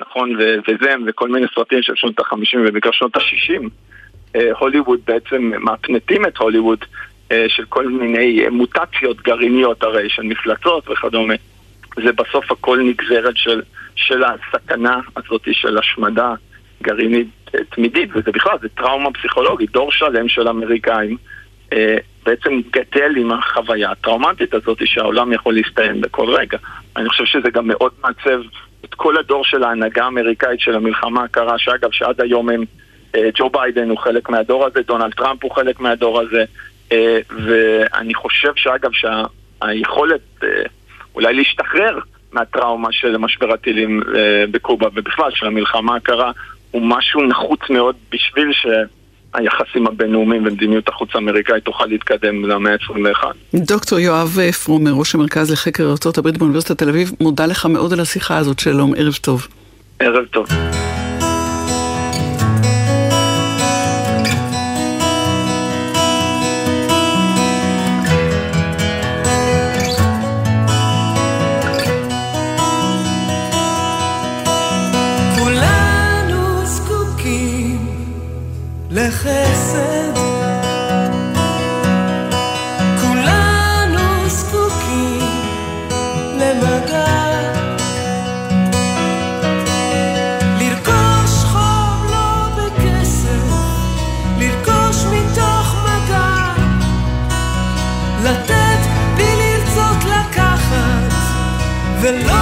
Speaker 4: נכון, ו-Them, וכל מיני סרטים של שנות ה-50 ובעיקר שנות ה-60, אה, הוליווד בעצם מפנטים את הוליווד אה, של כל מיני מוטציות גרעיניות הרי של מפלצות וכדומה. זה בסוף הכל נגזרת של, של הסכנה הזאת של השמדה גרעינית אה, תמידית, וזה בכלל, זה טראומה פסיכולוגית. דור שלם של אמריקאים אה, בעצם גדל עם החוויה הטראומטית הזאת שהעולם יכול להסתיים בכל רגע. אני חושב שזה גם מאוד מעצב את כל הדור של ההנהגה האמריקאית של המלחמה הקרה, שאגב, שעד היום הם אה, ג'ו ביידן הוא חלק מהדור הזה, דונלד טראמפ הוא חלק מהדור הזה, אה, ואני חושב שאגב שהיכולת אה, אולי להשתחרר מהטראומה של משבר הטילים בקובה ובכלל של המלחמה הקרה הוא משהו נחוץ מאוד בשביל ש... היחסים הבינלאומיים ומדיניות החוץ האמריקאית תוכל להתקדם למאה ה-21.
Speaker 1: דוקטור יואב פרומר, ראש המרכז לחקר ארה"ב באוניברסיטת תל אביב, מודה לך מאוד על השיחה הזאת, שלום, ערב טוב.
Speaker 4: ערב טוב.
Speaker 5: que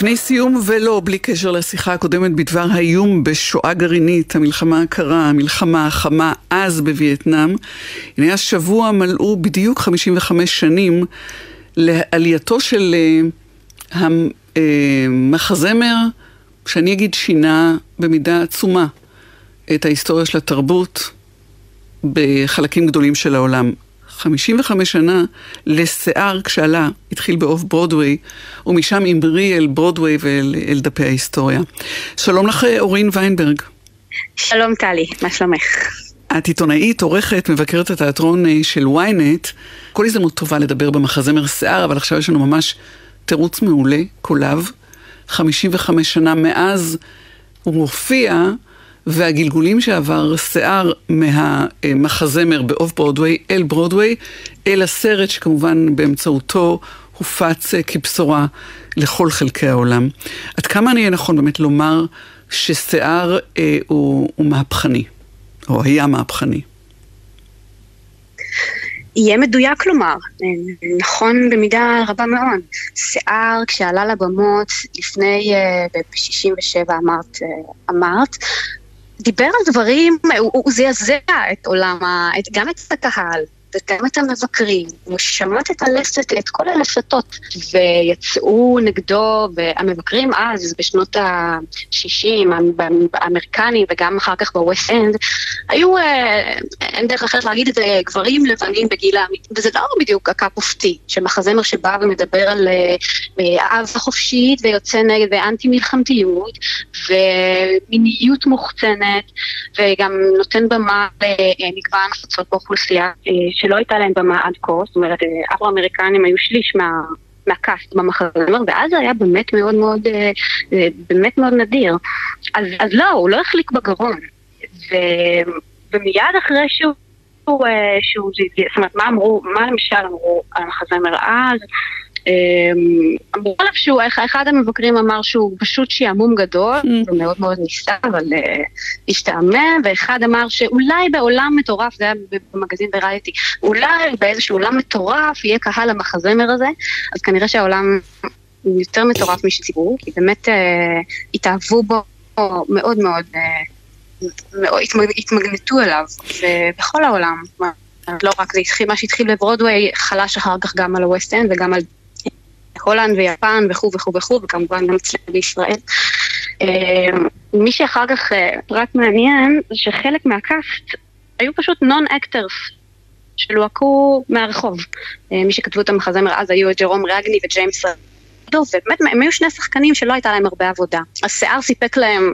Speaker 5: לפני סיום ולא, בלי קשר לשיחה הקודמת בדבר האיום בשואה גרעינית, המלחמה הקרה, המלחמה החמה אז בווייטנאם, הנה השבוע מלאו בדיוק 55 שנים לעלייתו של המחזמר, שאני אגיד שינה במידה עצומה את ההיסטוריה של התרבות בחלקים גדולים של העולם. 55 שנה לשיער כשעלה, התחיל באוף ברודוויי, ומשם המריא אל ברודוויי ואל דפי ההיסטוריה. שלום לך, אורין ויינברג.
Speaker 6: שלום טלי, מה שלומך?
Speaker 1: את עיתונאית, עורכת, מבקרת התיאטרון אה, של ynet. כל הזדמנות טובה לדבר במחזמר שיער, אבל עכשיו יש לנו ממש תירוץ מעולה, קולב. 55 שנה מאז הוא מופיע, והגלגולים שעבר שיער מהמחזמר באוף ברודוויי אל ברודוויי, אל הסרט שכמובן באמצעותו הופץ אה, כבשורה לכל חלקי העולם. עד כמה אני אהיה נכון באמת לומר ששיער אה, הוא, הוא מהפכני, או היה מהפכני?
Speaker 6: יהיה מדויק לומר, נכון במידה רבה מאוד. שיער, כשעלה לבמות לפני, אה, ב-67 אמרת, אה, אמרת, דיבר על דברים, הוא, הוא זעזע את עולם, גם את הקהל, וגם את המבקרים, הוא שמט את הלסת, את כל הלסתות, ויצאו נגדו, והמבקרים אז, בשנות ה-60, האמריקנים וגם אחר כך בווסט אנד, היו, אה, אין דרך אחרת להגיד את זה, גברים לבנים בגיל האמיתי, וזה לא בדיוק ה cup of tea, שמחזמר שבא ומדבר על אה, אהבה חופשית ויוצא נגד ואנטי מלחמתיות, ומיניות מוחצנת, וגם נותן במה למגוון קבוצות באוכלוסייה. שלא הייתה להם במה עד כה, זאת אומרת, אפרו-אמריקנים היו שליש מה... מהקאסט במחזמר, ואז זה היה באמת מאוד מאוד, אה, אה, באמת מאוד נדיר. אז, אז לא, הוא לא החליק בגרון. ו, ומיד אחרי שהוא, אה, שהוא, זאת אומרת, מה אמרו, מה למשל אמרו על המחזמר אז? אמ, אמרו עליו שהוא, אחד המבקרים אמר שהוא פשוט שעמום גדול, mm. ומאוד מאוד ניסה, אבל uh, השתעמם, ואחד אמר שאולי בעולם מטורף, זה היה במגזין וריאטי, אולי באיזשהו עולם מטורף יהיה קהל המחזמר הזה, אז כנראה שהעולם יותר מטורף משציבור, כי באמת uh, התאהבו בו מאוד מאוד, מאוד התמגנטו אליו, ובכל העולם. לא רק זה התחיל, מה שהתחיל בברודוויי חלש אחר כך גם על הווסט אנד וגם על הולנד ויפן וכו' וכו' וכו', וכמובן גם אצלנו בישראל. אה, מי שאחר כך אה, פרט מעניין, זה שחלק מה cast היו פשוט non actors. שלוהקו מהרחוב. אה, מי שכתבו את המחזמר אז היו ג'רום רגני וג'יימס רדו, ובאמת הם היו שני שחקנים שלא הייתה להם הרבה עבודה. השיער סיפק להם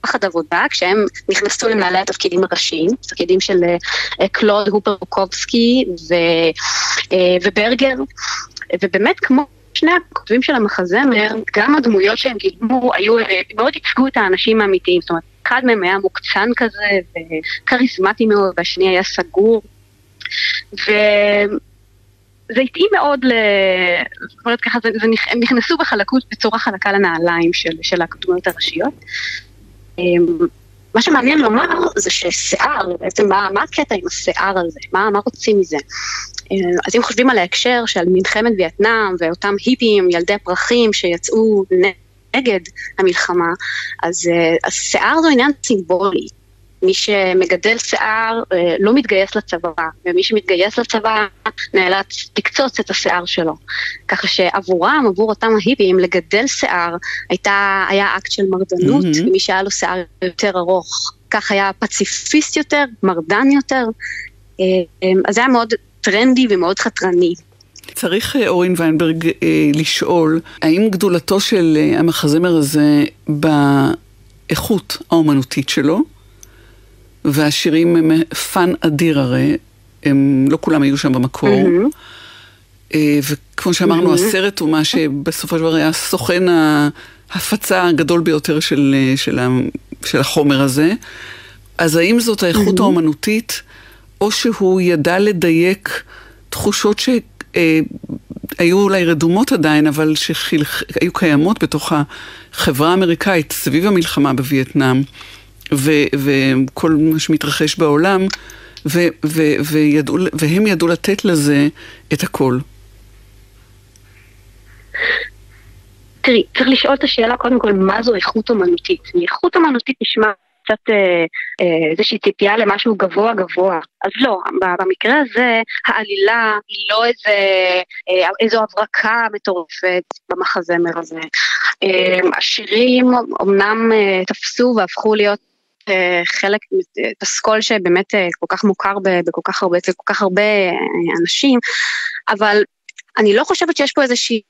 Speaker 6: פס עבודה, כשהם נכנסו למנהלי התפקידים הראשיים, תפקידים של קלוד הופר בוקובסקי וברגר, ובאמת כמו שני הכותבים של המחזמר, גם הדמויות שהם גידמו, היו, אה, מאוד ייצגו את האנשים האמיתיים, זאת אומרת, אחד מהם היה מוקצן כזה, וכריזמטי מאוד, והשני היה סגור. וזה התאים מאוד ל... זאת אומרת ככה, זה, זה, הם נכנסו בחלקות בצורה חלקה לנעליים של, של הדמויות הראשיות. אמ, מה שמעניין לומר זה ששיער, בעצם מה, מה הקטע עם השיער הזה? מה, מה רוצים מזה? אז אם חושבים על ההקשר של מלחמת וייטנאם ואותם היפים, ילדי הפרחים שיצאו נגד המלחמה, אז, אז שיער זה עניין סימבולי. מי שמגדל שיער אה, לא מתגייס לצבא, ומי שמתגייס לצבא נאלץ לקצוץ את השיער שלו. ככה שעבורם, עבור אותם ההיפים, לגדל שיער הייתה, היה אקט של מרדנות, mm-hmm. ומי שהיה לו שיער יותר ארוך. כך היה פציפיסט יותר, מרדן יותר. אה, אה, אז זה היה מאוד טרנדי ומאוד חתרני.
Speaker 1: צריך אורין ויינברג לשאול, האם גדולתו של המחזמר הזה באיכות האומנותית שלו? והשירים הם fun אדיר הרי, הם לא כולם היו שם במקור. Mm-hmm. וכמו שאמרנו, mm-hmm. הסרט הוא מה שבסופו של דבר היה סוכן ההפצה הגדול ביותר של, של, של החומר הזה. אז האם זאת האיכות mm-hmm. האומנותית, או שהוא ידע לדייק תחושות שהיו אה, אולי רדומות עדיין, אבל שהיו קיימות בתוך החברה האמריקאית סביב המלחמה בווייטנאם. ו- וכל מה שמתרחש בעולם, ו- ו- וידעו, והם ידעו לתת לזה את הכל.
Speaker 6: תראי, צריך לשאול את השאלה קודם כל, מה זו איכות אומנותית? איכות אומנותית נשמע קצת אה, אה, איזושהי ציפייה למשהו גבוה גבוה. אז לא, במקרה הזה העלילה היא לא איזה, אה, איזו הברקה מטורפת במחזמר הזה. השירים אמנם תפסו והפכו להיות חלק, פסקול שבאמת כל כך מוכר בכל כך הרבה, אצל כל כך הרבה אנשים, אבל אני לא חושבת שיש פה איזושהי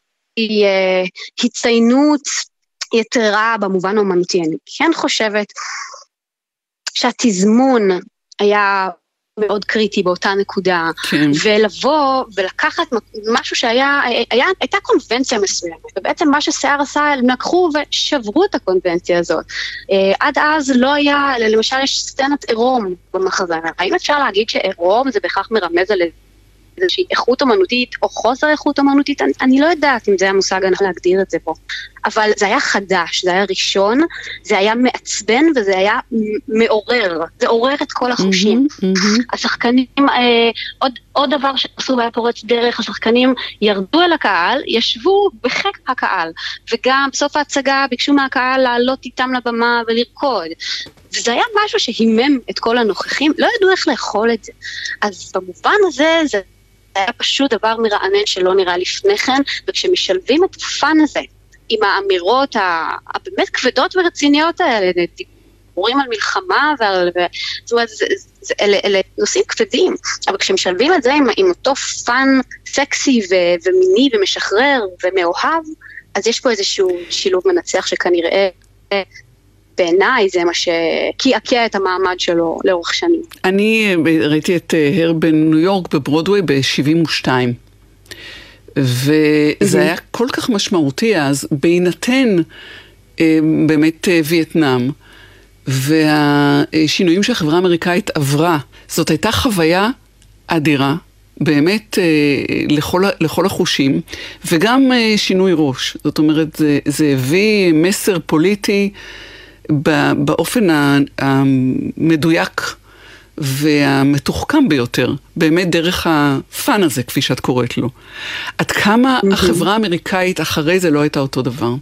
Speaker 6: הצטיינות יתרה במובן האומנותי. אני כן חושבת שהתזמון היה מאוד קריטי באותה נקודה,
Speaker 1: כן.
Speaker 6: ולבוא ולקחת משהו שהיה, היה, הייתה קונבנציה מסוימת, ובעצם מה ששיער עשה, הם לקחו ושברו את הקונבנציה הזאת. אה, עד אז לא היה, למשל יש סצנת עירום במחזמר, האם אפשר להגיד שעירום זה בהכרח מרמז על איזושהי איכות אומנותית או חוסר איכות אומנותית, אני, אני לא יודעת אם זה המושג הנכון להגדיר את זה פה. אבל זה היה חדש, זה היה ראשון, זה היה מעצבן וזה היה מעורר, זה עורר את כל החושים. Mm-hmm, mm-hmm. השחקנים, אה, עוד, עוד דבר שעשו והיה פורץ דרך, השחקנים ירדו אל הקהל, ישבו בחיק הקהל, וגם בסוף ההצגה ביקשו מהקהל לעלות איתם לבמה ולרקוד. וזה היה משהו שהימם את כל הנוכחים, לא ידעו איך לאכול את זה. אז במובן הזה, זה היה פשוט דבר מרענן שלא נראה לפני כן, וכשמשלבים את ה fun הזה עם האמירות הבאמת כבדות ורציניות האלה, דיבורים על מלחמה ועל... זאת אומרת, אלה, אלה נושאים כבדים, אבל כשמשלבים את זה עם, עם אותו fun סקסי ו, ומיני ומשחרר ומאוהב, אז יש פה איזשהו שילוב מנצח שכנראה בעיניי זה מה שקעקע את המעמד שלו לאורך שנים.
Speaker 1: אני ראיתי את אה, הר בניו יורק בברודווי ב-72. וזה היה כל כך משמעותי אז, בהינתן אה, באמת וייטנאם, והשינויים שהחברה האמריקאית עברה. זאת הייתה חוויה אדירה, באמת לכל, לכל החושים, וגם שינוי ראש. זאת אומרת, זה, זה הביא מסר פוליטי. באופן המדויק והמתוחכם ביותר, באמת דרך הפאן הזה, כפי שאת קוראת לו. עד כמה החברה האמריקאית אחרי זה לא הייתה אותו דבר?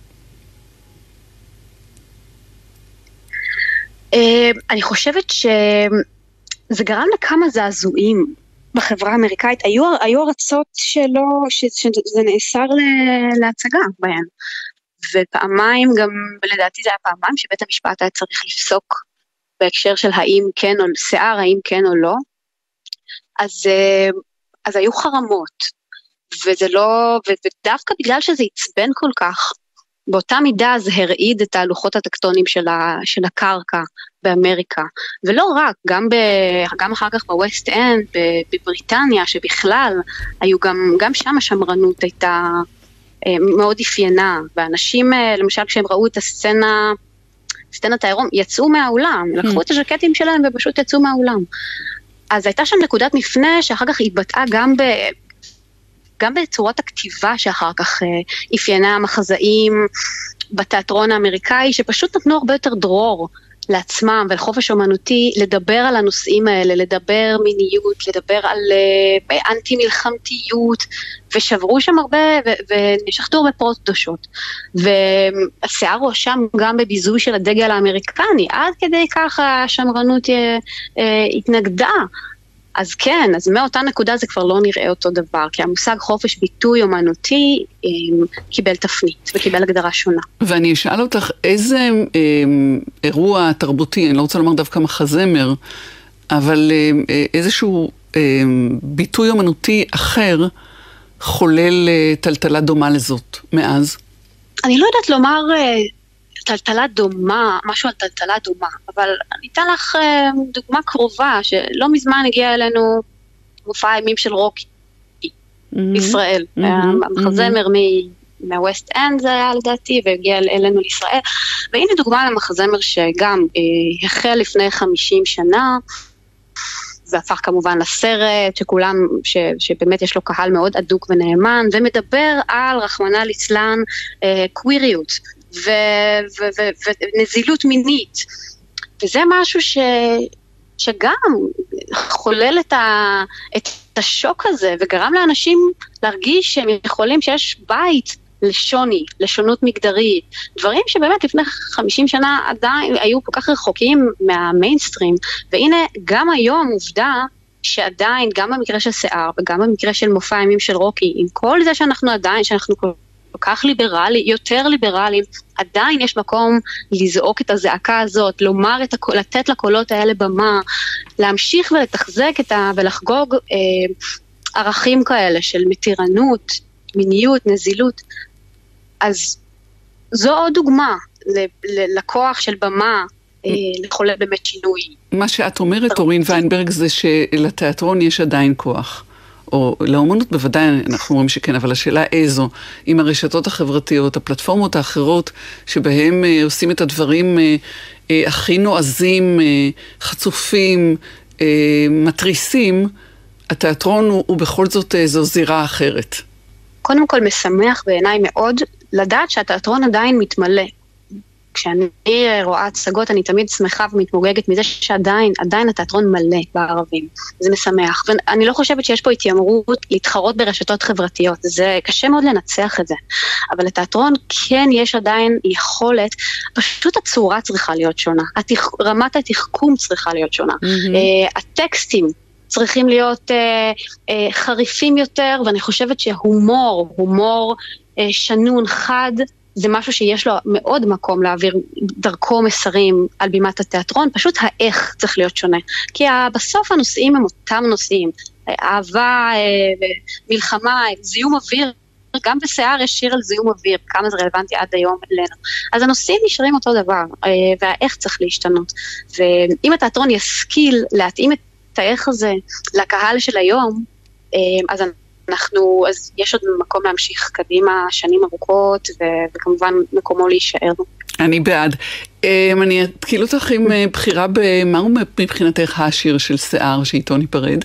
Speaker 6: אה, אני חושבת שזה גרם לכמה זעזועים בחברה האמריקאית. היו, היו ארצות שלא, שזה נאסר להצגה בהן. ופעמיים גם, לדעתי זה היה פעמיים שבית המשפט היה צריך לפסוק בהקשר של האם כן או שיער, האם כן או לא. אז, אה, אז היו חרמות, וזה לא, ודווקא בגלל שזה עצבן כל כך, באותה מידה זה הרעיד את הלוחות הטקטונים של, ה, של הקרקע באמריקה. ולא רק, גם, ב, גם אחר כך בווסט אנד, בבריטניה, שבכלל, היו גם, גם שם השמרנות הייתה אה, מאוד אפיינה, ואנשים, אה, למשל כשהם ראו את הסצנה, סצנת העירום, יצאו מהאולם, לקחו את הז'קטים שלהם ופשוט יצאו מהאולם. אז הייתה שם נקודת מפנה שאחר כך התבטאה גם ב... גם בצורת הכתיבה שאחר כך אה, אפיינה המחזאים בתיאטרון האמריקאי, שפשוט נתנו הרבה יותר דרור לעצמם ולחופש אומנותי לדבר על הנושאים האלה, לדבר מיניות, לדבר על uh, אנטי מלחמתיות, ושברו שם הרבה ושחטו הרבה פרוט קדושות. והשיער הואשם גם בביזוי של הדגל האמריקני, עד כדי כך השמרנות uh, uh, התנגדה. אז כן, אז מאותה נקודה זה כבר לא נראה אותו דבר, כי המושג חופש ביטוי אומנותי אה, קיבל תפנית וקיבל הגדרה שונה.
Speaker 1: ואני אשאל אותך, איזה אה, אירוע תרבותי, אני לא רוצה לומר דווקא מחזמר, אבל אה, אה, איזשהו אה, ביטוי אומנותי אחר חולל אה, טלטלה דומה לזאת מאז?
Speaker 6: אני לא יודעת לומר... אה, טלטלה דומה, משהו על טלטלה דומה, אבל אני אתן לך אה, דוגמה קרובה, שלא מזמן הגיע אלינו מופע האימים של רוקי mm-hmm. בישראל. Mm-hmm. המחזמר mm-hmm. מהווסט אנד זה היה לדעתי, והגיע אלינו לישראל. והנה דוגמה למחזמר שגם אה, החל לפני 50 שנה. זה הפך כמובן לסרט, שכולם, ש, שבאמת יש לו קהל מאוד אדוק ונאמן, ומדבר על, רחמנא ליצלן, אה, קוויריות, ונזילות מינית. וזה משהו ש, שגם חולל את, ה, את השוק הזה וגרם לאנשים להרגיש שהם יכולים, שיש בית לשוני, לשונות מגדרית, דברים שבאמת לפני 50 שנה עדיין היו כל כך רחוקים מהמיינסטרים, והנה גם היום עובדה שעדיין, גם במקרה של שיער וגם במקרה של מופע הימים של רוקי, עם כל זה שאנחנו עדיין, שאנחנו כל כל כך ליברלי, יותר ליברליים, עדיין יש מקום לזעוק את הזעקה הזאת, לומר את הקול, לתת לקולות האלה במה, להמשיך ולתחזק את ה... ולחגוג אה, ערכים כאלה של מתירנות, מיניות, נזילות. אז זו עוד דוגמה לכוח של במה אה, לחולל באמת שינוי.
Speaker 1: מה שאת אומרת, אורין ויינברג, זה שלתיאטרון יש עדיין כוח. או לאומנות בוודאי אנחנו אומרים שכן, אבל השאלה איזו, עם הרשתות החברתיות, הפלטפורמות האחרות שבהם אה, עושים את הדברים אה, אה, הכי נועזים, אה, חצופים, אה, מתריסים, התיאטרון הוא, הוא בכל זאת איזו אה, זירה אחרת.
Speaker 6: קודם כל משמח בעיניי מאוד לדעת שהתיאטרון עדיין מתמלא. כשאני רואה הצגות אני תמיד שמחה ומתמוגגת מזה שעדיין, עדיין התיאטרון מלא בערבים. זה משמח. ואני לא חושבת שיש פה התיימרות להתחרות ברשתות חברתיות. זה קשה מאוד לנצח את זה. אבל לתיאטרון כן יש עדיין יכולת, פשוט הצורה צריכה להיות שונה. התח... רמת התחכום צריכה להיות שונה. Mm-hmm. הטקסטים צריכים להיות אה, אה, חריפים יותר, ואני חושבת שהומור, הומור אה, שנון, חד, זה משהו שיש לו מאוד מקום להעביר דרכו מסרים על בימת התיאטרון, פשוט האיך צריך להיות שונה. כי בסוף הנושאים הם אותם נושאים, אהבה, אה, מלחמה, זיהום אוויר. גם בשיער יש שיר על זיהום אוויר, כמה זה רלוונטי עד היום אלינו. אז הנושאים נשארים אותו דבר, אה, והאיך צריך להשתנות. ואם התיאטרון ישכיל להתאים את האיך הזה לקהל של היום, אה, אז אנחנו, אז יש עוד מקום להמשיך קדימה שנים ארוכות, ו, וכמובן מקומו להישאר.
Speaker 1: אני בעד. אה, אני אתקיל אותך עם אה, בחירה במהו מבחינתך השיר של שיער שאיתו ניפרד?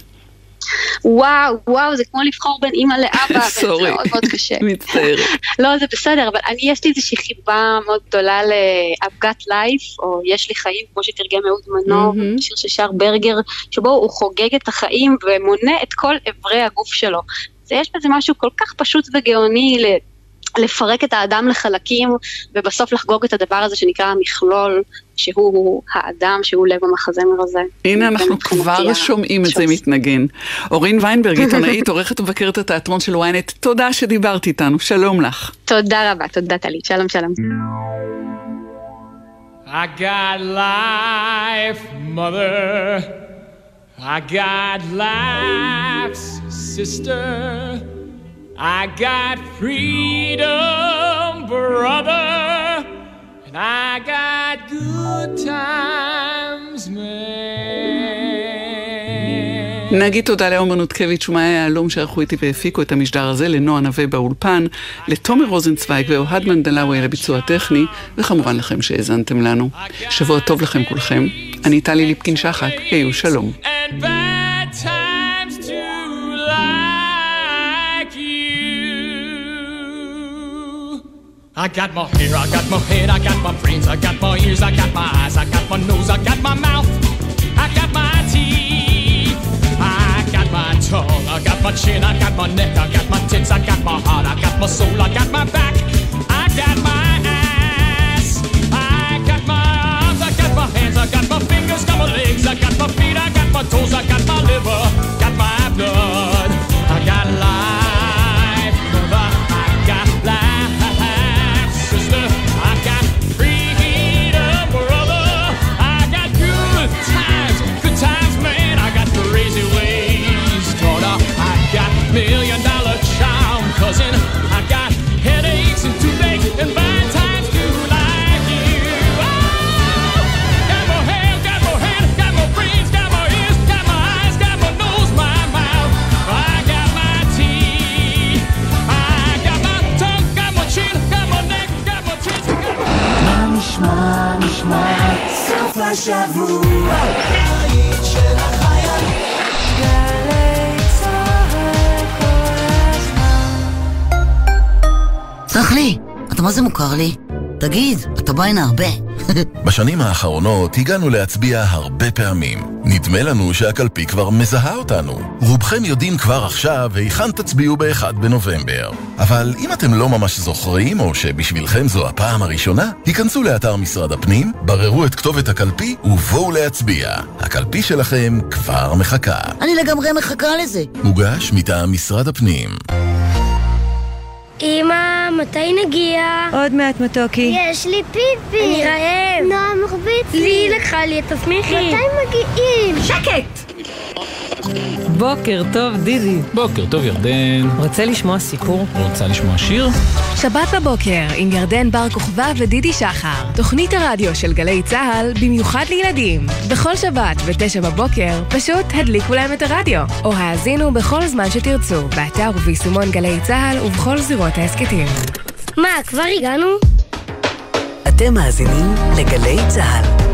Speaker 6: וואו, וואו, זה כמו לבחור בין אימא לאבא,
Speaker 1: זה מאוד
Speaker 6: מאוד קשה.
Speaker 1: מצטערת. [laughs]
Speaker 6: לא, זה בסדר, אבל אני, יש לי איזושהי חיבה מאוד גדולה ל-I've got life, או יש לי חיים, כמו שתרגם אהוד מנור, mm-hmm. שיר ששר ברגר, שבו הוא חוגג את החיים ומונה את כל אברי הגוף שלו. יש בזה משהו כל כך פשוט וגאוני לפרק את האדם לחלקים, ובסוף לחגוג את הדבר הזה שנקרא המכלול, שהוא האדם, שהוא לב המחזמר הזה.
Speaker 1: הנה אנחנו כבר שומעים את זה מתנגן. אורין ויינברג, [laughs] עיתונאית, עורכת ומבקרת התיאטרון של ynet, תודה שדיברת איתנו, שלום לך.
Speaker 6: תודה רבה, תודה טלי, שלום שלום. I got life, mother. I got life's sister. I got freedom, brother. And I got good times, man. נגיד תודה לעומר נותקביץ' ומאיה יהלום שערכו איתי והפיקו את המשדר הזה, לנועה נווה באולפן, לתומר רוזנצוויג ואוהד מנדלאווי לביצוע הטכני, וכמובן לכם שהאזנתם לנו. שבוע טוב לכם כולכם. אני טלי ליפקין שחק, היו שלום. I got my hair, I got my head, I got my brains, I got my ears, I got my eyes, I got my nose, I got my mouth, I got my teeth, I got my tongue, I got my chin, I got my neck, I got my tits, I got my heart, I got my soul, I got my back, I got my ass, I got my arms, I got my hands, I got my fingers, got my legs, I got my feet, I got my toes, I got my liver, got my blood, זה מוכר לי? תגיד, אתה בא הנה הרבה. [laughs]
Speaker 7: בשנים האחרונות הגענו להצביע הרבה פעמים. נדמה לנו שהקלפי כבר מזהה אותנו. רובכם יודעים כבר עכשיו היכן תצביעו ב-1 בנובמבר. אבל אם אתם לא ממש זוכרים, או שבשבילכם זו הפעם הראשונה, היכנסו לאתר משרד הפנים, בררו את כתובת הקלפי ובואו להצביע. הקלפי שלכם כבר מחכה.
Speaker 8: אני לגמרי מחכה לזה.
Speaker 7: מוגש מטעם משרד הפנים.
Speaker 9: אמא, מתי נגיע?
Speaker 10: עוד מעט מתוקי.
Speaker 9: יש לי פיפי.
Speaker 10: אני רעב.
Speaker 9: נועה מרביץ
Speaker 10: לי לקחה לי את הסמיכי.
Speaker 9: מתי מגיעים?
Speaker 10: שקט!
Speaker 8: בוקר טוב, דידי.
Speaker 11: בוקר טוב, ירדן.
Speaker 8: רוצה לשמוע סיפור?
Speaker 11: רוצה לשמוע שיר?
Speaker 12: שבת בבוקר עם ירדן בר כוכבא ודידי שחר. תוכנית הרדיו של גלי צה"ל במיוחד לילדים. בכל שבת ב-9 בבוקר פשוט הדליקו להם את הרדיו. או האזינו בכל זמן שתרצו, באתר וביישומון גלי צה"ל ובכל זירות ההסכתים.
Speaker 9: מה, כבר הגענו?
Speaker 13: אתם מאזינים לגלי צה"ל.